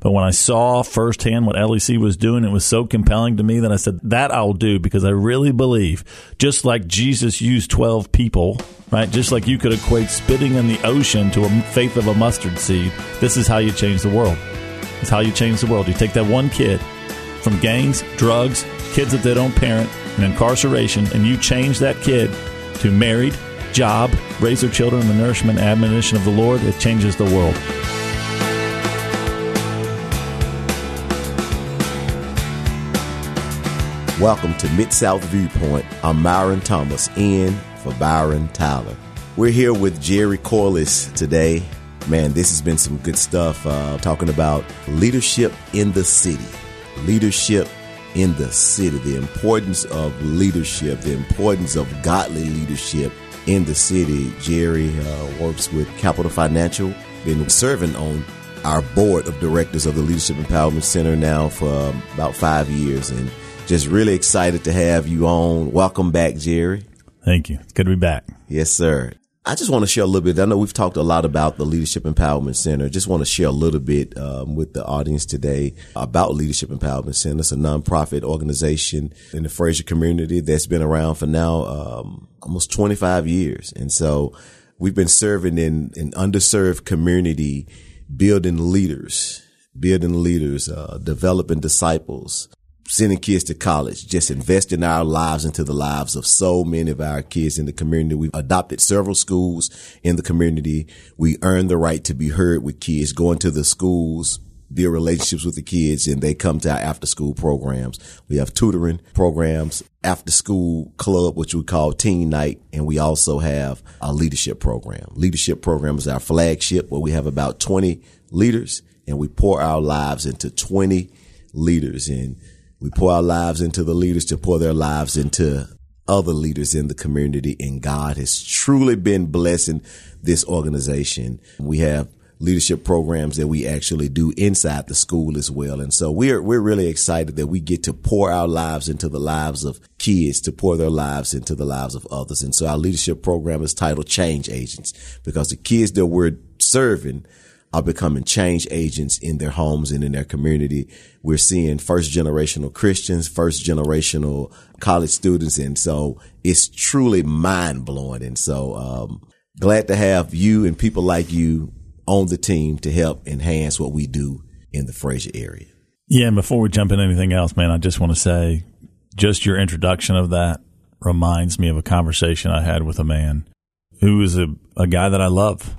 But when I saw firsthand what LEC was doing, it was so compelling to me that I said, that I'll do because I really believe, just like Jesus used 12 people, right? Just like you could equate spitting in the ocean to a faith of a mustard seed, this is how you change the world. It's how you change the world. You take that one kid from gangs, drugs, kids that they don't parent, and incarceration, and you change that kid to married, job, raise their children the nourishment admonition of the Lord, it changes the world. Welcome to Mid South Viewpoint. I'm Myron Thomas, in for Byron Tyler. We're here with Jerry Corless today. Man, this has been some good stuff. Uh, talking about leadership in the city, leadership in the city, the importance of leadership, the importance of godly leadership in the city. Jerry uh, works with Capital Financial, been serving on our board of directors of the Leadership Empowerment Center now for um, about five years, and just really excited to have you on. Welcome back, Jerry. Thank you. It's good to be back. Yes, sir. I just want to share a little bit. I know we've talked a lot about the Leadership Empowerment Center. Just want to share a little bit um, with the audience today about Leadership Empowerment Center. It's a nonprofit organization in the Frayser community that's been around for now um, almost 25 years. And so we've been serving in an underserved community, building leaders, building leaders, uh, developing disciples, sending kids to college, just investing our lives into the lives of so many of our kids in the community. We've adopted several schools in the community. We earn the right to be heard with kids, going to the schools, build relationships with the kids, and they come to our after school programs. We have tutoring programs, after school club, which we call teen night. And we also have a leadership program. Leadership program is our flagship where we have about 20 leaders and we pour our lives into 20 leaders and we pour our lives into the leaders to pour their lives into other leaders in the community. And God has truly been blessing this organization. We have leadership programs that we actually do inside the school as well. And so we're, we're really excited that we get to pour our lives into the lives of kids, to pour their lives into the lives of others. And so our leadership program is titled Change Agents because the kids that we're serving are becoming change agents in their homes and in their community. We're seeing first generational Christians, first generational college students. And so it's truly mind blowing. And so, um, glad to have you and people like you on the team to help enhance what we do in the Frayser area. Yeah. And before we jump into anything else, man, I just want to say just your introduction of that reminds me of a conversation I had with a man who is a, a guy that I love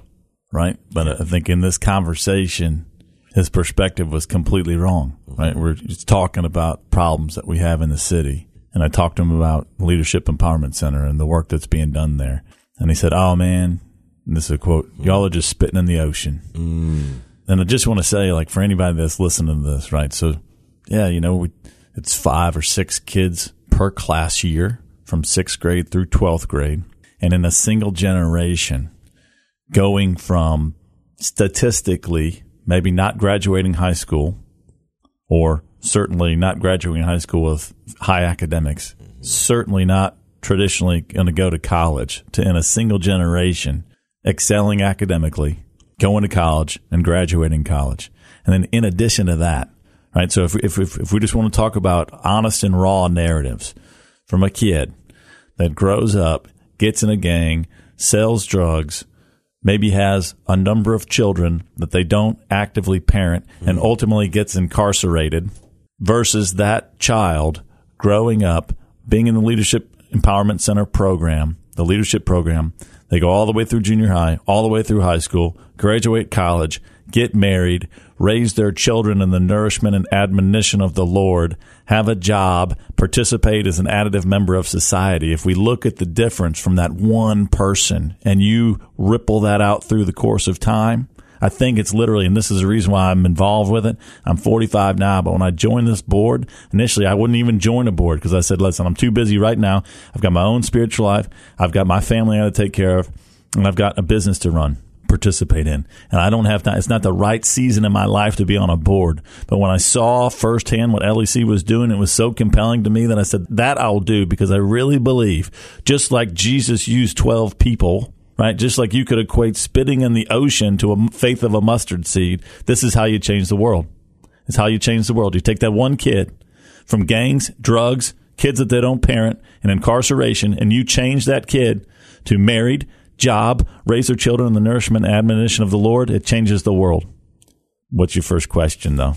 right? But I think in this conversation, his perspective was completely wrong, right? We're just talking about problems that we have in the city. And I talked to him about Leadership Empowerment Center and the work that's being done there. And he said, Oh man, this is a quote, y'all are just spitting in the ocean. Mm. And I just want to say, like, for anybody that's listening to this, right? So, yeah, you know, we, it's five or six kids per class year from sixth grade through 12th grade. And in a single generation, going from statistically maybe not graduating high school or certainly not graduating high school with high academics, certainly not traditionally going to go to college to in a single generation excelling academically, going to college and graduating college. And then in addition to that, right? So if, if, if, if we just want to talk about honest and raw narratives from a kid that grows up, gets in a gang, sells drugs, maybe has a number of children that they don't actively parent and mm-hmm. ultimately gets incarcerated versus that child growing up being in the leadership empowerment center program the leadership program they go all the way through junior high all the way through high school graduate college get married, raise their children in the nourishment and admonition of the Lord, have a job, participate as an additive member of society. If we look at the difference from that one person and you ripple that out through the course of time, I think it's literally, and this is the reason why I'm involved with it. I'm 45 now, but when I joined this board, initially I wouldn't even join a board because I said, listen, I'm too busy right now. I've got my own spiritual life. I've got my family I got to take care of and I've got a business to run participate in. And I don't have time. It's not the right season in my life to be on a board. But when I saw firsthand what LEC was doing, it was so compelling to me that I said, that I'll do because I really believe just like Jesus used 12 people, right? Just like you could equate spitting in the ocean to a faith of a mustard seed. This is how you change the world. It's how you change the world. You take that one kid from gangs, drugs, kids that they don't parent, and incarceration, and you change that kid to married, job, raise their children in the nourishment and admonition of the Lord, it changes the world. What's your first question, though?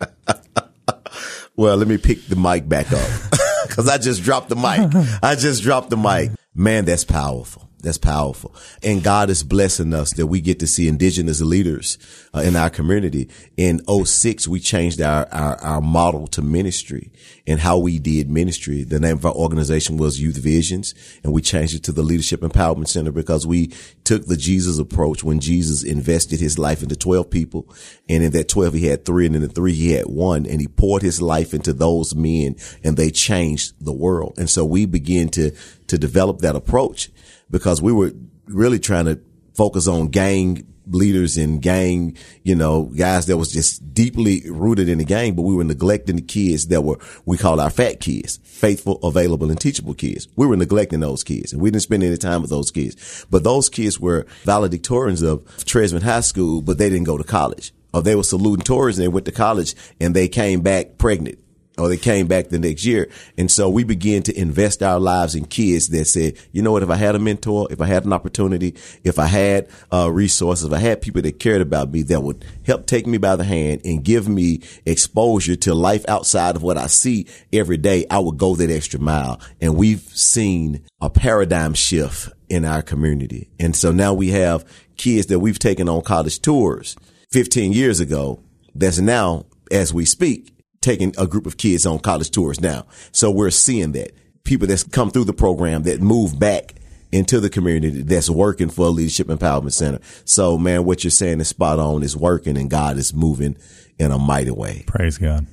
well, let me pick the mic back up because I just dropped the mic. I just dropped the mic. Man, that's powerful. That's powerful. And God is blessing us that we get to see indigenous leaders uh, in our community. In 06, we changed our, our, our model to ministry and how we did ministry. The name of our organization was Youth Visions and we changed it to the Leadership Empowerment Center because we took the Jesus approach when Jesus invested his life into 12 people. And in that 12, he had three and in the three, he had one and he poured his life into those men and they changed the world. And so we began to, to develop that approach because we were really trying to focus on gang leaders and gang, you know, guys that was just deeply rooted in the gang, but we were neglecting the kids that were, we called our fat kids, faithful, available, and teachable kids. We were neglecting those kids and we didn't spend any time with those kids. But those kids were valedictorians of Tresman High School, but they didn't go to college. Or they were salutatorians and they went to college and they came back pregnant or they came back the next year. And so we began to invest our lives in kids that said, you know what, if I had a mentor, if I had an opportunity, if I had uh, resources, if I had people that cared about me that would help take me by the hand and give me exposure to life outside of what I see every day, I would go that extra mile. And we've seen a paradigm shift in our community. And so now we have kids that we've taken on college tours 15 years ago that's now, as we speak, taking a group of kids on college tours now. So we're seeing that people that's come through the program that move back into the community that's working for a leadership empowerment center. So man, what you're saying is spot on. Is working and God is moving in a mighty way. Praise God.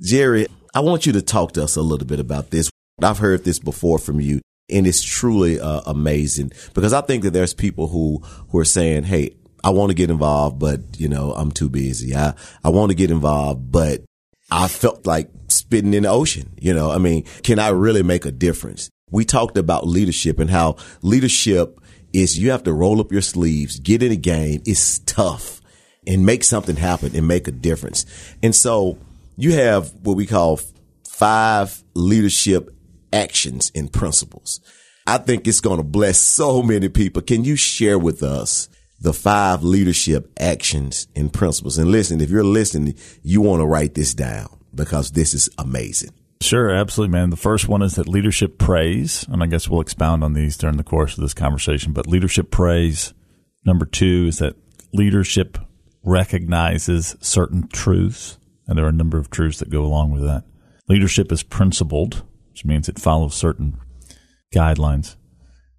Jerry, I want you to talk to us a little bit about this. I've heard this before from you and it's truly uh, amazing because I think that there's people who, who are saying, Hey, I want to get involved, but you know, I'm too busy. I, I want to get involved, but I felt like spitting in the ocean. You know, I mean, can I really make a difference? We talked about leadership and how leadership is you have to roll up your sleeves, get in a game. It's tough and make something happen and make a difference. And so you have what we call five leadership actions and principles. I think it's going to bless so many people. Can you share with us the five leadership actions and principles. And listen, if you're listening, you want to write this down because this is amazing. Sure, absolutely, man. The first one is that leadership prays, and I guess we'll expound on these during the course of this conversation. But leadership prays. Number two is that leadership recognizes certain truths, and there are a number of truths that go along with that. Leadership is principled, which means it follows certain guidelines.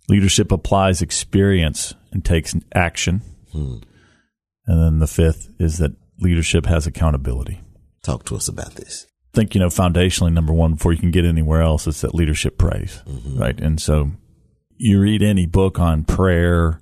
Leadership applies experience and takes action. Hmm. And then the fifth is that leadership has accountability. Talk to us about this. I think, you know, foundationally, number one, before you can get anywhere else, it's that leadership prays, mm-hmm. right? And so you read any book on prayer.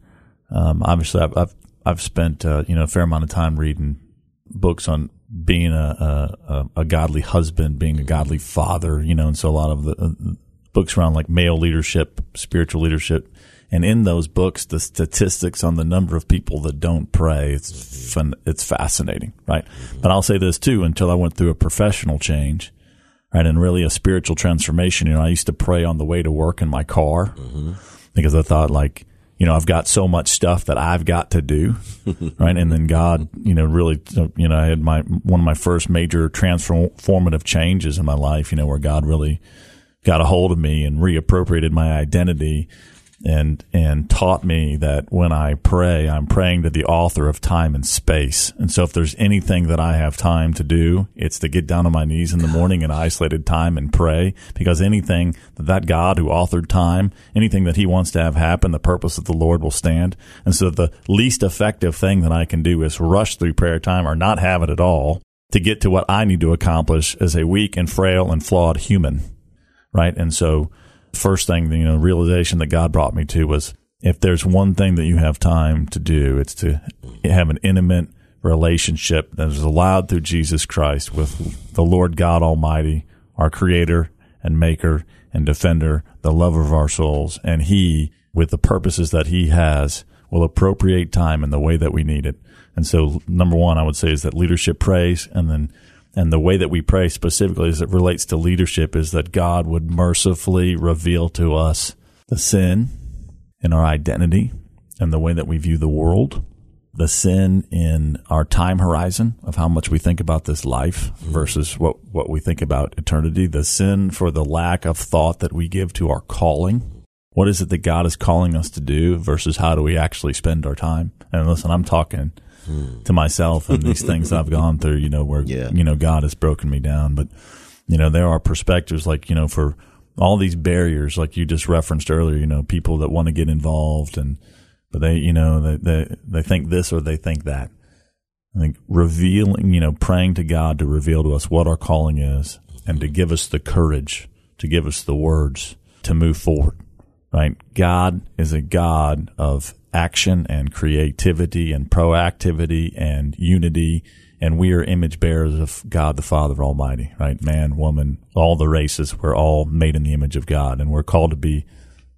Um, obviously, I've, I've, I've spent, uh, you know, a fair amount of time reading books on being a, a, a godly husband, being a godly father, you know, and so a lot of the uh, books around like male leadership, spiritual leadership. And in those books, the statistics on the number of people that don't pray, it's fun, it's fascinating, right? But I'll say this too, until I went through a professional change, right? And really a spiritual transformation. You know, I used to pray on the way to work in my car mm-hmm. because I thought like, you know, I've got so much stuff that I've got to do, right? And then God, you know, really, you know, I had my, one of my first major transformative changes in my life, you know, where God really, got a hold of me and reappropriated my identity and and taught me that when I pray, I'm praying to the author of time and space. And so if there's anything that I have time to do, it's to get down on my knees in the morning in isolated time and pray because anything that that God who authored time, anything that he wants to have happen, the purpose of the Lord will stand. And so the least effective thing that I can do is rush through prayer time or not have it at all to get to what I need to accomplish as a weak and frail and flawed human right? And so, first thing, you know, realization that God brought me to was if there's one thing that you have time to do, it's to have an intimate relationship that is allowed through Jesus Christ with the Lord God Almighty, our creator and maker and defender, the lover of our souls. And he, with the purposes that he has, will appropriate time in the way that we need it. And so, number one, I would say is that leadership prays, and then and the way that we pray specifically as it relates to leadership is that God would mercifully reveal to us the sin in our identity and the way that we view the world, the sin in our time horizon of how much we think about this life versus what, what we think about eternity, the sin for the lack of thought that we give to our calling. What is it that God is calling us to do versus how do we actually spend our time? And listen, I'm talking to myself and these things that I've gone through, you know, where, Yeah. you know, God has broken me down. But, you know, there are perspectives like, you know, for all these barriers, like you just referenced earlier, you know, people that want to get involved and, but they, you know, they, they, they think this or they think that. I think revealing, you know, praying to God to reveal to us what our calling is and to give us the courage, to give us the words to move forward, right? God is a God of action and creativity and proactivity and unity. And we are image bearers of God the Father Almighty, right? Man, woman, all the races, we're all made in the image of God and we're called to be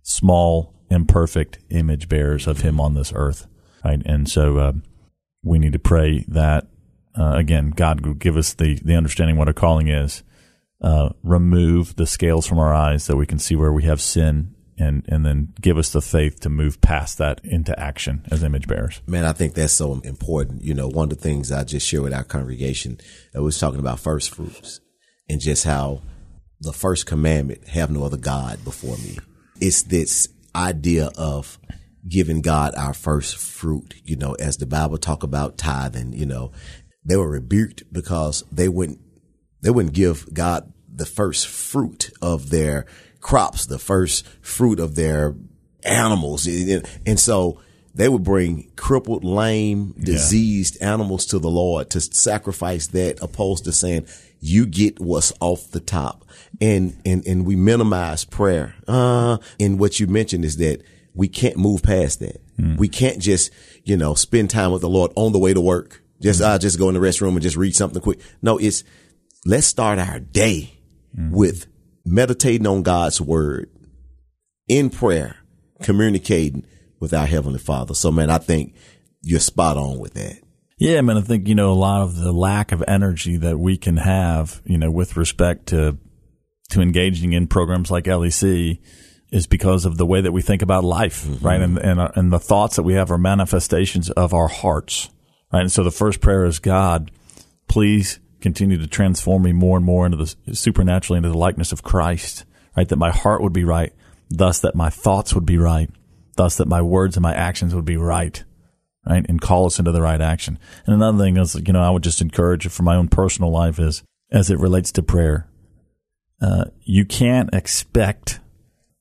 small, imperfect image bearers of Him on this earth, right? And so, uh, we need to pray that uh, again God would give us the the understanding what our calling is. Uh, remove the scales from our eyes that we can see where we have sin, and and then give us the faith to move past that into action as image bearers. Man, I think that's so important. You know, one of the things I just shared with our congregation, uh, I was talking about first fruits and just how the first commandment, have no other God before me. It's this idea of giving God our first fruit, you know, as the Bible talk about tithing, you know, they were rebuked because they wouldn't, they wouldn't give God the first fruit of their crops, the first fruit of their animals. And so they would bring crippled, lame, diseased animals to the Lord to sacrifice that opposed to saying, you get what's off the top. And, and, and we minimize prayer. Uh, and what you mentioned is that we can't move past that. Mm. We can't just, you know, spend time with the Lord on the way to work. Just, I just go in the restroom and just read something quick. No, it's, let's start our day mm. with meditating on God's word in prayer, communicating with our heavenly father. So man, I think you're spot on with that. Yeah, I mean, I think you know a lot of the lack of energy that we can have, you know, with respect to to engaging in programs like LEC is because of the way that we think about life, right? And and uh, and the thoughts that we have are manifestations of our hearts, right? And so the first prayer is God, please continue to transform me more and more into the supernaturally into the likeness of Christ, right? That my heart would be right, thus that my thoughts would be right, thus that my words and my actions would be right right? And call us into the right action. And another thing is, you know, I would just encourage for my own personal life is as it relates to prayer, uh, you can't expect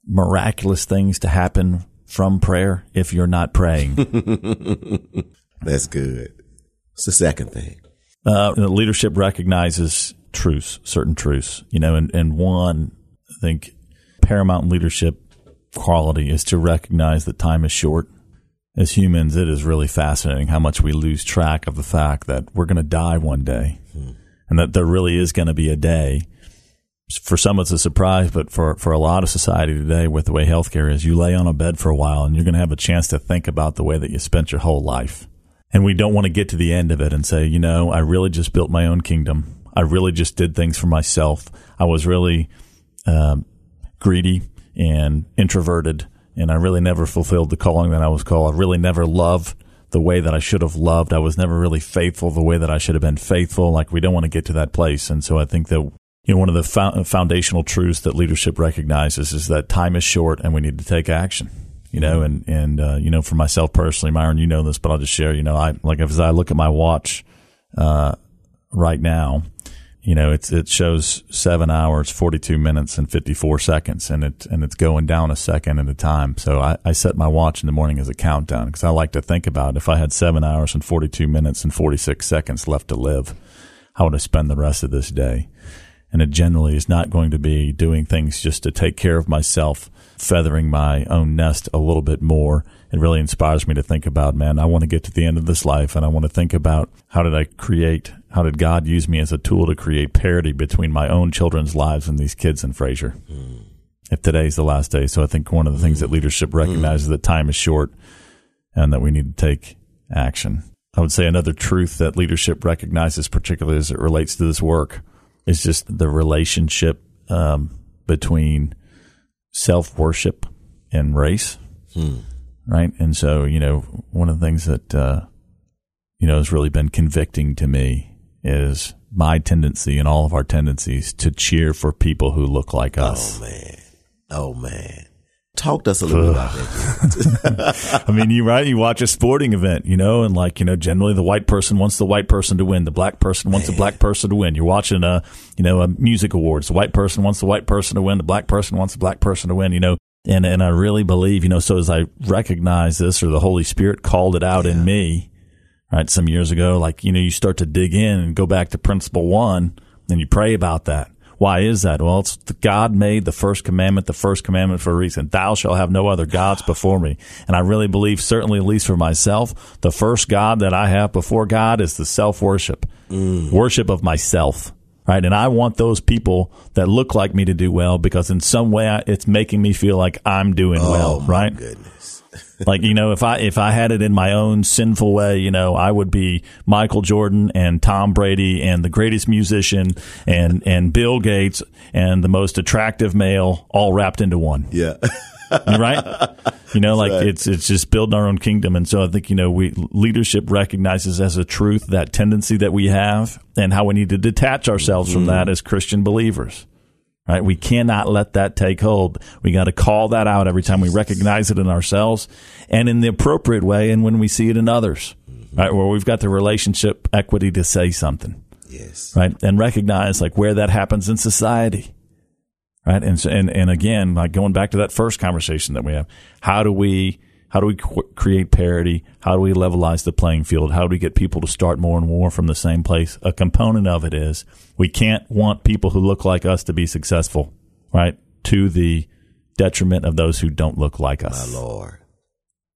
miraculous things to happen from prayer if you're not praying. That's good. It's the second thing. Uh, leadership recognizes truths, certain truths, you know, and, and one, I think paramount leadership quality is to recognize that time is short. As humans, it is really fascinating how much we lose track of the fact that we're going to die one day and that there really is going to be a day. For some, it's a surprise, but for, for a lot of society today, with the way healthcare is, you lay on a bed for a while and you're going to have a chance to think about the way that you spent your whole life. And we don't want to get to the end of it and say, you know, I really just built my own kingdom. I really just did things for myself. I was really um, greedy and introverted, and I really never fulfilled the calling that I was called. I really never loved the way that I should have loved. I was never really faithful the way that I should have been faithful. Like we don't want to get to that place. And so I think that you know one of the fo- foundational truths that leadership recognizes is that time is short and we need to take action. You know, and and uh, you know, for myself personally, Myron, you know this, but I'll just share. You know, I like as I look at my watch uh, right now, you know, it's it shows seven hours, forty two minutes, and fifty four seconds, and it and it's going down a second at a time. So I, I set my watch in the morning as a countdown because I like to think about if I had seven hours and forty two minutes and forty six seconds left to live, how would I spend the rest of this day? And it generally is not going to be doing things just to take care of myself, feathering my own nest a little bit more. It really inspires me to think about, man, I want to get to the end of this life and I want to think about how did I create, how did God use me as a tool to create parity between my own children's lives and these kids in Frayser? Hmm. If today's the last day. So I think one of the things that hmm. leadership hmm. recognizes that time is short and that we need to take action. I would say another truth that leadership recognizes, particularly as it relates to this work, is just the relationship um, between self worship and race. Hmm. Right. And so, you know, one of the things that, uh, you know, has really been convicting to me is my tendency and all of our tendencies to cheer for people who look like us. Oh, man. Oh, man. Talk to us a little bit about that. I mean, you right? You watch a sporting event, you know, and like you know, generally the white person wants the white person to win, the black person wants the black person to win. You're watching a, you know, a music awards. The white person wants the white person to win, the black person wants the black person to win. You know, and and I really believe, you know, so as I recognize this, or the Holy Spirit called it out in me, right, some years ago, like you know, you start to dig in and go back to principle one, and you pray about that. Why is that? Well, it's God made the first commandment the first commandment for a reason. Thou shalt have no other gods before me. And I really believe, certainly at least for myself, the first God that I have before God is the self worship, mm. worship of myself. Right. And I want those people that look like me to do well because in some way it's making me feel like I'm doing oh, well. oh, my Right goodness. Like you know if i if i had it in my own sinful way you know i would be michael jordan and tom brady and the greatest musician and and bill gates and the most attractive male all wrapped into one. Yeah. Right? You know like right. it's it's just building our own kingdom. And so i think you know we leadership recognizes as a truth that tendency that we have and how we need to detach ourselves from mm-hmm. that as christian believers right? We cannot let that take hold. We got to call that out every time we recognize it in ourselves and in the appropriate way and when we see it in others, mm-hmm. right? Where we've got the relationship equity to say something, yes. right? And recognize like where that happens in society, right? And, so, and, and again, like going back to that first conversation that we have, how do we, how do we qu- create parity? How do we levelize the playing field? How do we get people to start more and more from the same place? A component of it is we can't want people who look like us to be successful, right? To the detriment of those who don't look like us. My. Lord.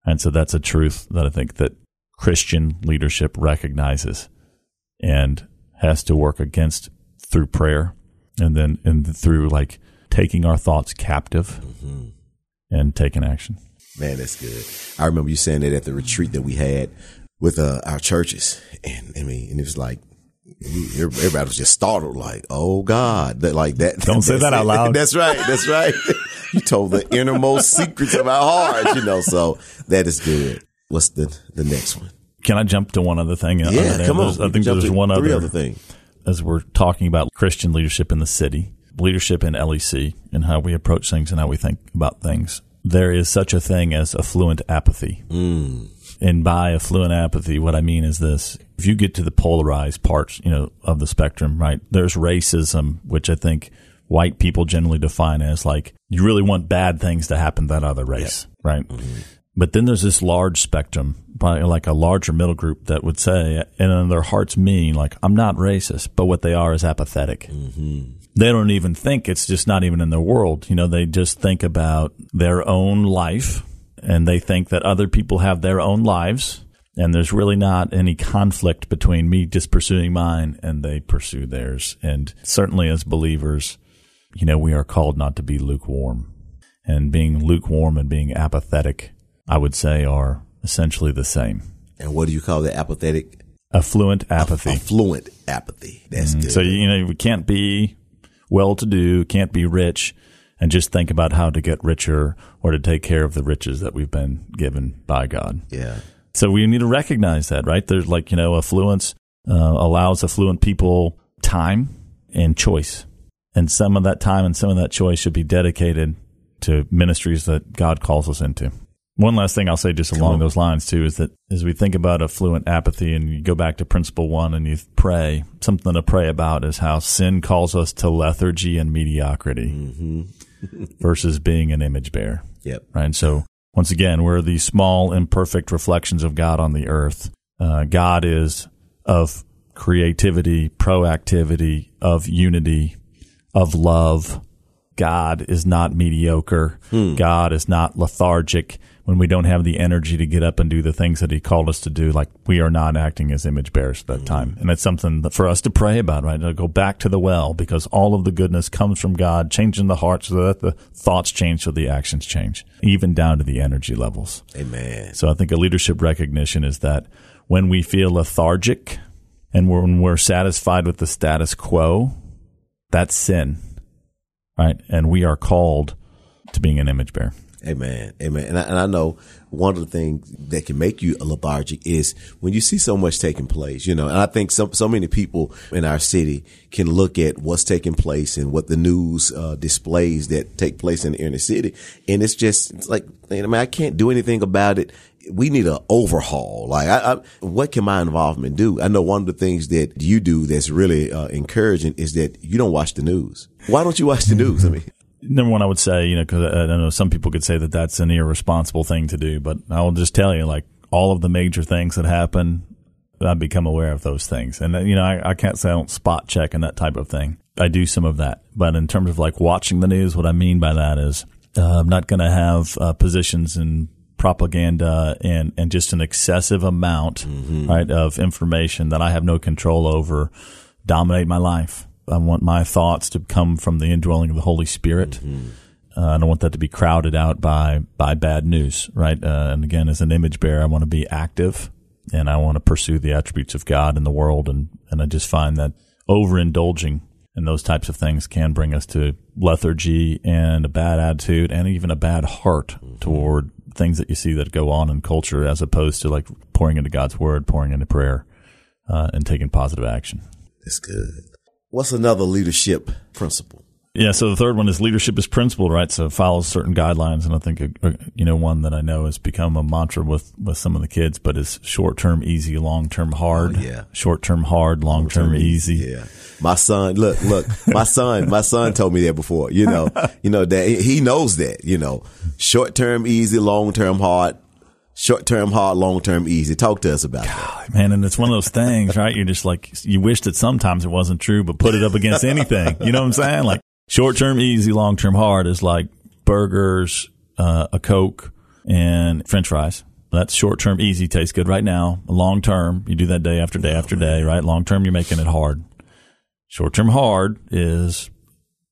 And so that's a truth that I think that Christian leadership recognizes and has to work against through prayer and then and through like taking our thoughts captive mm-hmm. and taking action. Man, that's good. I remember you saying that at the retreat that we had with uh, our churches, and I mean, and it was like everybody was just startled, like, "Oh God!" That like that. Don't say that's that out loud. That's right. That's right. you told the innermost secrets of our hearts, you know. So that is good. What's the the next one? Can I jump to one other thing? Uh, Yeah, there? come on. I think there's one other, other thing. as we're talking about Christian leadership in the city, leadership in LEC, and how we approach things and how we think about things. There is such a thing as affluent apathy. Mm. And by affluent apathy, what I mean is this. If you get to the polarized parts, you know, of the spectrum, right? There's racism, which I think white people generally define as like, you really want bad things to happen to that other race, right? Mm-hmm. But then there's this large spectrum, like a larger middle group that would say, and in their hearts mean, like, I'm not racist, but what they are is apathetic. Mm-hmm. They don't even think it's just not even in their world. You know, they just think about their own life and they think that other people have their own lives. And there's really not any conflict between me just pursuing mine and they pursue theirs. And certainly as believers, you know, we are called not to be lukewarm. And being lukewarm and being apathetic, I would say, are essentially the same. And what do you call the Apathetic, Affluent apathy. affluent apathy. That's mm-hmm. good. So you know we can't be well to do, can't be rich, and just think about how to get richer or to take care of the riches that we've been given by God. yeah. So we need to recognize that, right? There's like you know affluence uh, allows affluent people time and choice, and some of that time and some of that choice should be dedicated to ministries that God calls us into. One last thing I'll say just along on. those lines too is that as we think about affluent apathy and you go back to principle one and you pray, something to pray about is how sin calls us to lethargy and mediocrity versus being an image bearer. Yep. Right. And so once again, we're the small, imperfect reflections of God on the earth. Uh, God is of creativity, proactivity, of unity, of love. God is not mediocre. God is not lethargic. When we don't have the energy to get up and do the things that he called us to do, like we are not acting as image bearers at that mm-hmm. time. And it's something that for us to pray about, right? To go back to the well because all of the goodness comes from God, changing the heart so that the thoughts change so the actions change, even down to the energy levels. Amen. So I think a leadership recognition is that when we feel lethargic and when we're satisfied with the status quo, that's sin, right? And we are called to being an image bearer. Amen. Amen. And I, and I know one of the things that can make you a lethargic is when you see so much taking place, you know, and I think so, so many people in our city can look at what's taking place and what the news uh, displays that take place in the inner city. And it's just it's like, I mean, I can't do anything about it. We need an overhaul. Like, I, I, what can my involvement do? I know one of the things that you do that's really uh, encouraging is that you don't watch the news. Why don't you watch the news? I mean, number one, I would say, you know, because I, I know some people could say that that's an irresponsible thing to do, but I will just tell you, like all of the major things that happen, I become aware of those things, and you know, I, I can't say I don't spot check and that type of thing. I do some of that, but in terms of like watching the news, what I mean by that is uh, I'm not going to have uh, positions in propaganda and and just an excessive amount, mm-hmm. right, of information that I have no control over dominate my life. I want my thoughts to come from the indwelling of the Holy Spirit. Mm-hmm. Uh, I don't want that to be crowded out by by bad news, right? Uh, and again, as an image bearer, I want to be active and I want to pursue the attributes of God in the world. And and I just find that overindulging in those types of things can bring us to lethargy and a bad attitude and even a bad heart mm-hmm. toward things that you see that go on in culture, as opposed to like pouring into God's word, pouring into prayer, uh, and taking positive action. That's good. What's another leadership principle? Yeah, so the third one is leadership is principled, right? So it follows certain guidelines, and I think uh, uh, you know one that I know has become a mantra with with some of the kids, but is short term easy, long term hard. Oh, yeah, short term hard, long term easy. Yeah, my son, look, look, my son, my son told me that before. You know, you know that he knows that. You know, short term easy, long term hard, short term hard, long term easy. Talk to us about that. Man, and it's one of those things, right? You're just like, you wish that sometimes it wasn't true, but put it up against anything. You know what I'm saying? Like short term easy, long term hard is like burgers, uh, a Coke, and french fries. That's short term easy, tastes good right now. Long term, you do that day after day after day, right? Long term, you're making it hard. Short term hard is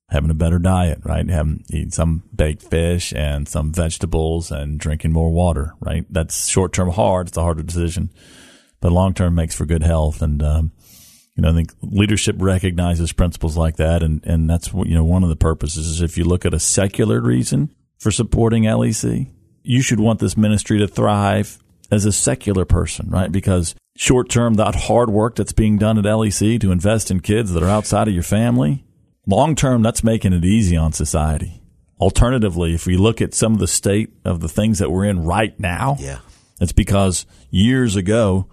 having a better diet, right? Having eating some baked fish and some vegetables and drinking more water, right? That's short term hard. It's a harder decision, but long term makes for good health. And, um, you know, I think leadership recognizes principles like that. And, and that's what, you know, one of the purposes is if you look at a secular reason for supporting LEC, you should want this ministry to thrive as a secular person, right? Because short term, that hard work that's being done at LEC to invest in kids that are outside of your family, Long term, that's making it easy on society. Alternatively, if we look at some of the state of the things that we're in right now, yeah. it's because years ago,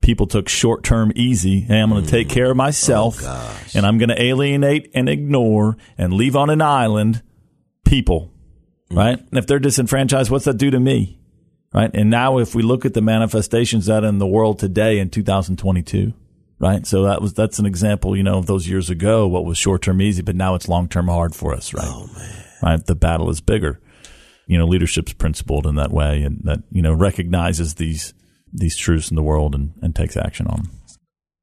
people took short term easy. Hey, I'm going to mm. take care of myself oh, and I'm going to alienate and ignore and leave on an island people, mm. right? And if they're disenfranchised, what's that do to me? Right. And now if we look at the manifestations that in the world today in 2022, right? So that was that's an example, you know, of those years ago. What was short term easy, but now it's long term hard for us, right? Oh man, right. The battle is bigger. You know, leadership's principled in that way, and that you know recognizes these these truths in the world and, and takes action on them.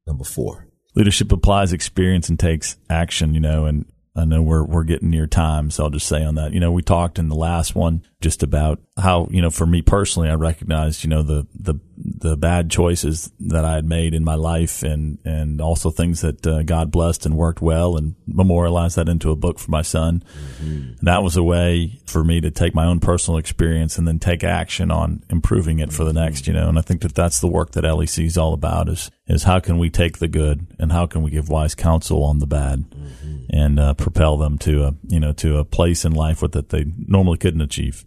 Number four, leadership applies experience and takes action. You know, and I know we're we're getting near time, so I'll just say on that. You know, we talked in the last one just about how you know, for me personally, I recognized you know the the the bad choices that I had made in my life, and and also things that uh, God blessed and worked well, and memorialized that into a book for my son. Mm-hmm. That was a way for me to take my own personal experience and then take action on improving it for the next. You know, and I think that that's the work that LEC is all about is is how can we take the good and how can we give wise counsel on the bad. Mm-hmm and uh, propel them to a you know to a place in life with that they normally couldn't achieve.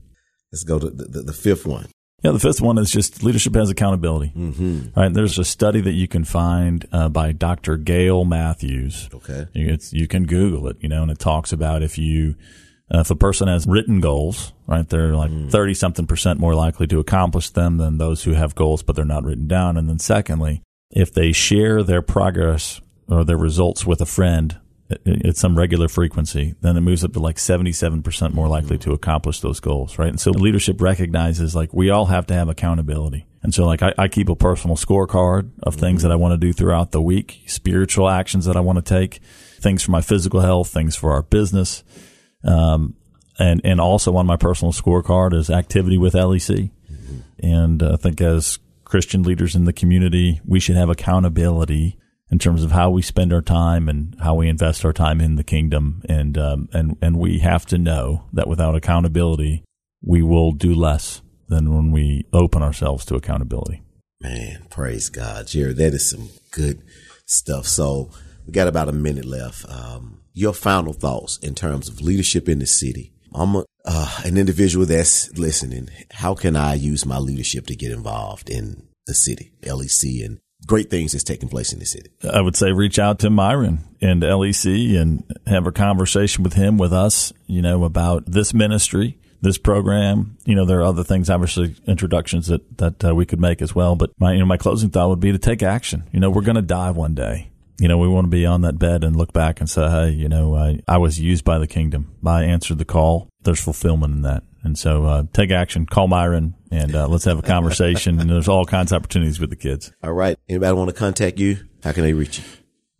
Let's go to the, the, the fifth one. Yeah, the fifth one is just leadership has accountability. Mm-hmm. Right, there's a study that you can find uh, by Dr. Gail Matthews. Okay, it's, you can Google it, you know, and it talks about if you uh, if a person has written goals, right, they're like mm. 30 something percent more likely to accomplish them than those who have goals but they're not written down. And then secondly, if they share their progress or their results with a friend, at some regular frequency, then it moves up to like 77% more likely to accomplish those goals, right? And so leadership recognizes like we all have to have accountability. And so like I, I keep a personal scorecard of things that I want to do throughout the week, spiritual actions that I want to take, things for my physical health, things for our business. Um, and, and also on my personal scorecard is activity with LEC. And I think as Christian leaders in the community, we should have accountability in terms of how we spend our time and how we invest our time in the kingdom. And, um, and, and we have to know that without accountability, we will do less than when we open ourselves to accountability. Man, praise God. Jared, that is some good stuff. So we got about a minute left. Um, your final thoughts in terms of leadership in the city. I'm a, uh, an individual that's listening. How can I use my leadership to get involved in the city, LEC, and great things that's taking place in the city. I would say reach out to Myron and LEC and have a conversation with him, with us, you know, about this ministry, this program. You know, there are other things, obviously, introductions that, that uh, we could make as well. But my, you know, my closing thought would be to take action. You know, we're going to die one day. You know, we want to be on that bed and look back and say, hey, you know, I, I was used by the kingdom. I answered the call. There's fulfillment in that. And so uh, take action, call Myron, and uh, let's have a conversation. and there's all kinds of opportunities with the kids. All right. Anybody want to contact you? How can they reach you?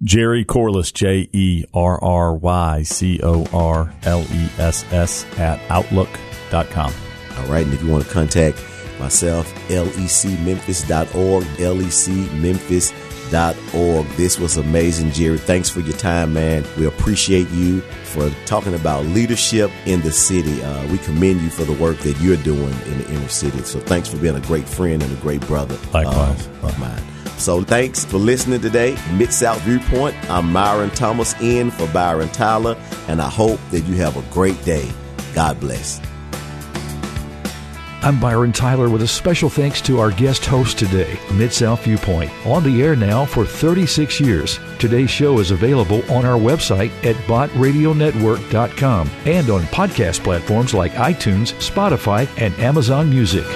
Jerry Corless, J E R R Y C O R L E S S at outlook.com. All right. And if you want to contact myself, lecmemphis.org, lecmemphis.org org. This was amazing, Jerry. Thanks for your time, man. We appreciate you for talking about leadership in the city. Uh, we commend you for the work that you're doing in the inner city. So thanks for being a great friend and a great brother Likewise. Uh, of mine. So thanks for listening today. Mid South Viewpoint. I'm Myron Thomas in for Byron Tyler, and I hope that you have a great day. God bless. I'm Byron Tyler with a special thanks to our guest host today, Mid South Viewpoint. On the air now for 36 years. Today's show is available on our website at bottradionetwork.com and on podcast platforms like iTunes, Spotify, and Amazon Music.